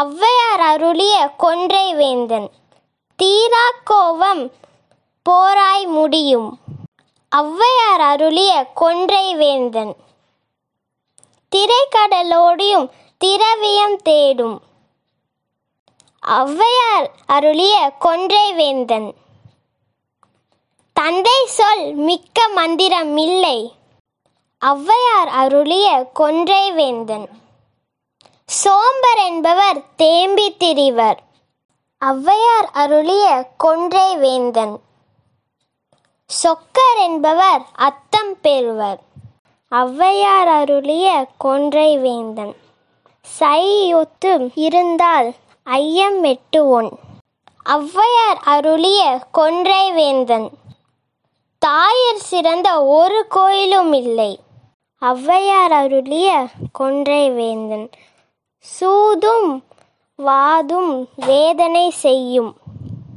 ஔவையார் அருளிய கொன்றை வேந்தன் தீரா கோவம் போராய் முடியும். ஔவையார் அருளிய கொன்றை வேந்தன் திரைக்கடலோடியும் திரவியம் தேடும். ஔவையார் அருளிய கொன்றை வேந்தன் தந்தை சொல் மிக்க மந்திரம் இல்லை ஔவையார் அருளிய கொன்றை வேந்தன். சோம்பர் என்பவர் தேம்பி திரிவர். ஔவையார் அருளிய கொன்றை வேந்தன். சொக்கர் என்பவர் அத்தம் பெறுவர். ஔவையார் அருளிய கொன்றை வேந்தன். சையொத்து இருந்தால் ஐயம் வெட்டுவோன் ஔவையார் அருளிய கொன்றை வேந்தன். தாயிற் சிறந்த ஒரு கோயிலும் இல்லை. ஔவையார் அருளிய கொன்றை வேந்தன். சூதும் வாதும் வேதனை செய்யும்.